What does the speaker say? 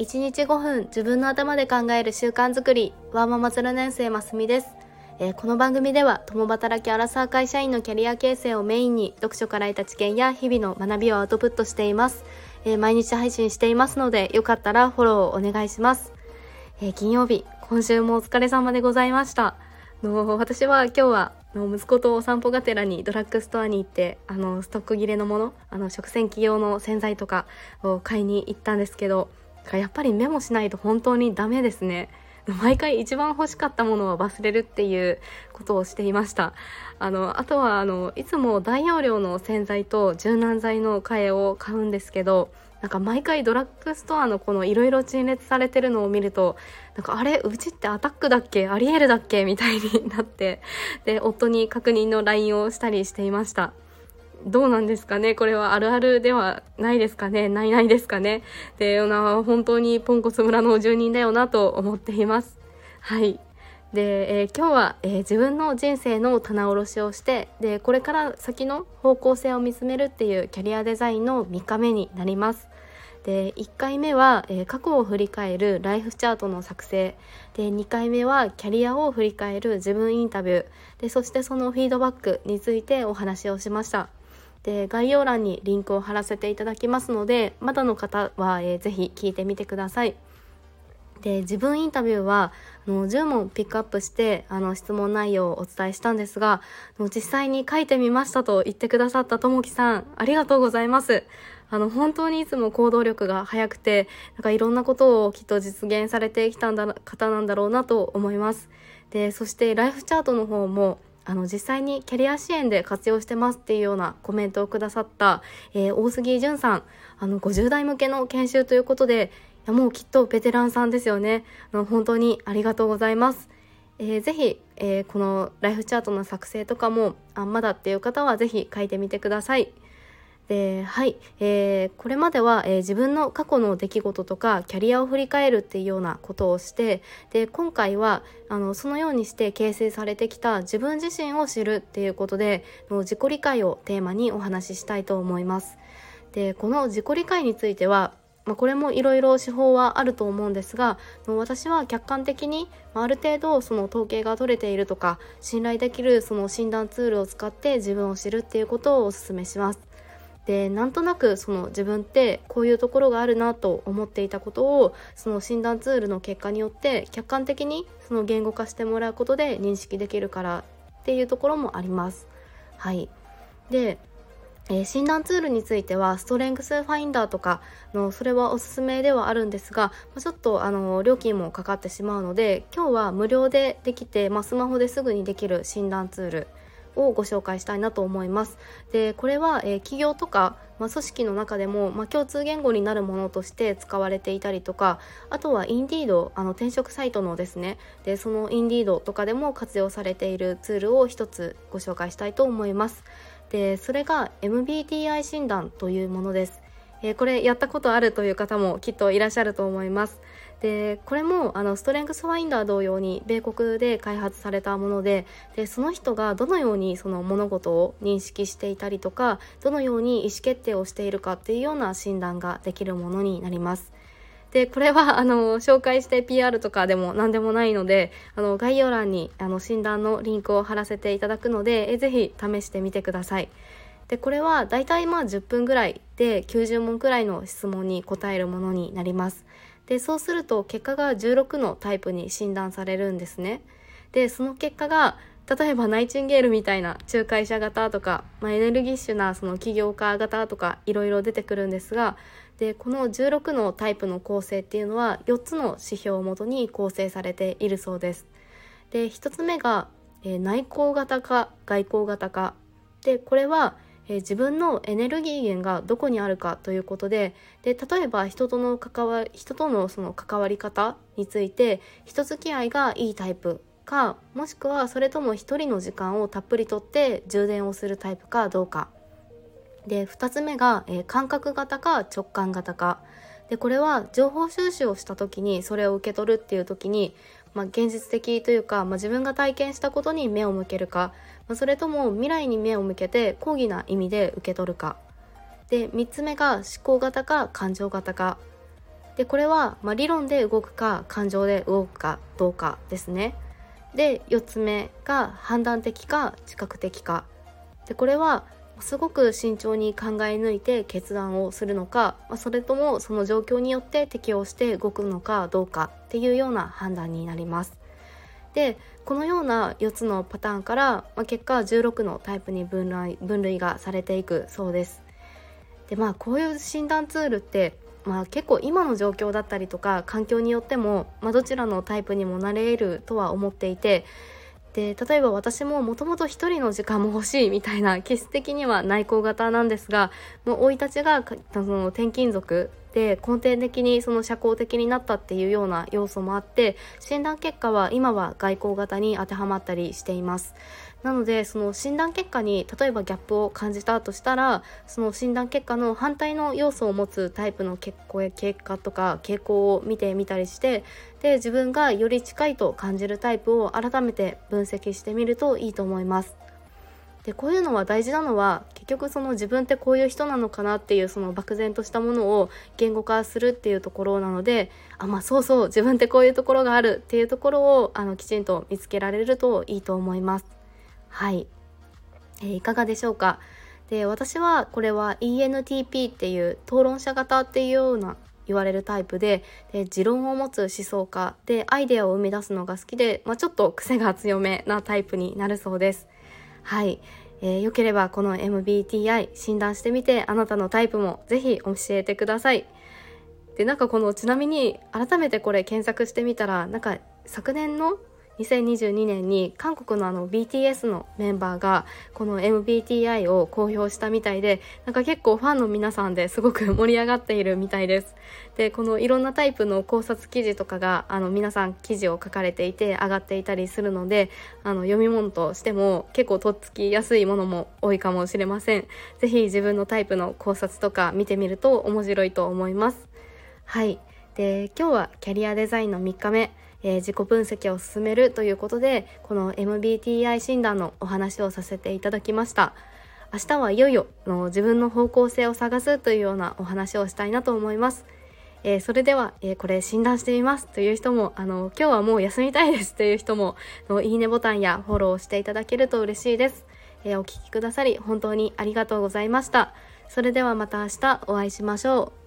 1日5分自分の頭で考える習慣づくり。ワーママ0年生ますみです、えー、この番組では共働きアラサー会社員のキャリア形成をメインに読書から得た知見や日々の学びをアウトプットしています、えー、毎日配信していますのでよかったらフォローお願いします、えー、金曜日今週もお疲れ様でございました。の私は今日はの息子とお散歩がてらにドラッグストアに行ってあのストック切れのものあの食洗機用の洗剤とかを買いに行ったんですけどやっぱりメモしないと本当にダメですね。毎回一番欲しかったものを忘れるっていうことをしていました。あのあとはあのいつも大容量の洗剤と柔軟剤の替えを買うんですけどなんか毎回ドラッグストアのこのいろいろ陳列されてるのを見るとなんかあれうちってアタックだっけ？アリエルだっけ？みたいになってで夫に確認の LINE をしたりしていました。どうなんですかね？これはあるあるではないですかね？ないないですかね？でな本当にポンコツ村の住人だよなと思っています。はい。で、えー、今日は、えー、自分の人生の棚卸しをしてでこれから先の方向性を見つめるっていうキャリアデザインの3日目になります。で1回目は、えー、過去を振り返るライフチャートの作成。で2回目はキャリアを振り返る自分インタビュー。でそしてそのフィードバックについてお話をしました。で概要欄にリンクを貼らせていただきますのでまだの方は、えー、ぜひ聞いてみてください。で自分インタビューはあの10問ピックアップしてあの質問内容をお伝えしたんですが実際に書いてみましたと言ってくださったともきさんありがとうございます。あの本当にいつも行動力が早くてなんかいろんなことをきっと実現されてきたんだ方なんだろうなと思います。でそしてライフチャートの方もあの実際にキャリア支援で活用してますっていうようなコメントをくださった、えー、大杉淳さんあの50代向けの研修ということでいやもうきっとベテランさんですよねあの本当にありがとうございます。えー、ぜひ、えー、このライフチャートの作成とかもあまだっていう方はぜひ書いてみてください。ではい、えー、これまでは、えー、自分の過去の出来事とかキャリアを振り返るっていうようなことをしてで今回はあのそのようにして形成されてきた自分自身を知るっていうことで自己理解をテーマにお話ししたいと思います。でこの自己理解についてはまあ、これもいろいろ手法はあると思うんですが私は客観的にある程度その統計が取れているとか信頼できるその診断ツールを使って自分を知るっていうことをお勧めします。でなんとなくその自分ってこういうところがあるなと思っていたことをその診断ツールの結果によって客観的にその言語化してもらうことで認識できるからっていうところもあります。はいでえー、診断ツールについてはストレングスファインダーとかのそれはおすすめではあるんですが、ま、ちょっとあの料金もかかってしまうので今日は無料でできて、まあ、スマホですぐにできる診断ツールをご紹介したいなと思います。でこれは、えー、企業とか、まあ、組織の中でも、まあ、共通言語になるものとして使われていたりとかあとはインディードあの転職サイトのですねでそのインディードとかでも活用されているツールを一つご紹介したいと思います。でそれが MBTI 診断というものです。えー、これやったことあるという方もきっといらっしゃると思います。でこれもあのストレングスファインダー同様に米国で開発されたものででその人がどのようにその物事を認識していたりとかどのように意思決定をしているかっていうような診断ができるものになります。でこれはあの紹介して PR とかでも何でもないのであの概要欄にあの診断のリンクを貼らせていただくのでえぜひ試してみてください。でこれはだいたいまあ10分ぐらいで90問くらいの質問に答えるものになります。でそうすると結果が16のタイプに診断されるんですね。でその結果が例えばナイチンゲールみたいな仲介者型とか、まあ、エネルギッシュなその起業家型とかいろいろ出てくるんですがでこの16のタイプの構成っていうのは4つの指標をもとに構成されているそうです。で1つ目が、えー、内向型か外向型かでこれはえー、自分のエネルギー源がどこにあるかということでで例えば人との関わ人とのその関わり方について人付き合いがいいタイプかもしくはそれとも一人の時間をたっぷりとって充電をするタイプかどうか。で2つ目が、えー、感覚型か直感型か。でこれは情報収集をした時にそれを受け取るっていう時にまあ、現実的というか、まあ、自分が体験したことに目を向けるか、まあ、それとも未来に目を向けて講義な意味で受け取るか。で3つ目が思考型か感情型か。でこれは、ま、理論で動くか感情で動くかどうかですね。で4つ目が判断的か知覚的か。でこれはすごく慎重に考え抜いて決断をするのか、それともその状況によって適応して動くのかどうかっていうような判断になります。でこのような4つのパターンから、まあ、結果16のタイプに分類分類がされていくそうです。でまあこういう診断ツールってまあ、結構今の状況だったりとか環境によっても、まあ、どちらのタイプにもなれるとは思っていてで例えば私ももともと一人の時間も欲しいみたいな 気質的には内向型なんですがもう生い立ちがその転勤族で根底的にその社交的になったっていうような要素もあって診断結果は今は外向型に当てはまったりしています。なのでその診断結果に例えばギャップを感じたとしたらその診断結果の反対の要素を持つタイプの結果とか傾向を見てみたりしてで自分がより近いと感じるタイプを改めて分析してみるといいと思います。でこういうのは大事なのは結局その自分ってこういう人なのかなっていうその漠然としたものを言語化するっていうところなのであまあそうそう自分ってこういうところがあるっていうところをあのきちんと見つけられるといいと思います。はい、えー、いかがでしょうか？で私はこれは ENTP っていう討論者型っていうような言われるタイプでで持論を持つ思想家でアイデアを生み出すのが好きで、まあ、ちょっと癖が強めなタイプになるそうです。はい、えー、よければこの MBTI 診断してみてあなたのタイプもぜひ教えてください。でなんかこのちなみに改めてこれ検索してみたらなんか昨年の2022年に韓国のあの BTS のメンバーがこの MBTI を公表したみたいでなんか結構ファンの皆さんですごく盛り上がっているみたいです。でこのいろんなタイプの考察記事とかがあの皆さん記事を書かれていて上がっていたりするのであの読み物としても結構とっつきやすいものも多いかもしれません。是非自分のタイプの考察とか見てみると面白いと思います。はい。で今日はキャリアデザインの3日目。えー、自己分析を進めるということでこの MBTI 診断のお話をさせていただきました。明日はいよいよの自分の方向性を探すというようなお話をしたいなと思います。えー、それでは、えー、これ診断してみますという人もあの今日はもう休みたいですという人ものいいねボタンやフォローしていただけると嬉しいです、えー、お聴きくださり本当にありがとうございました。それではまた明日お会いしましょう。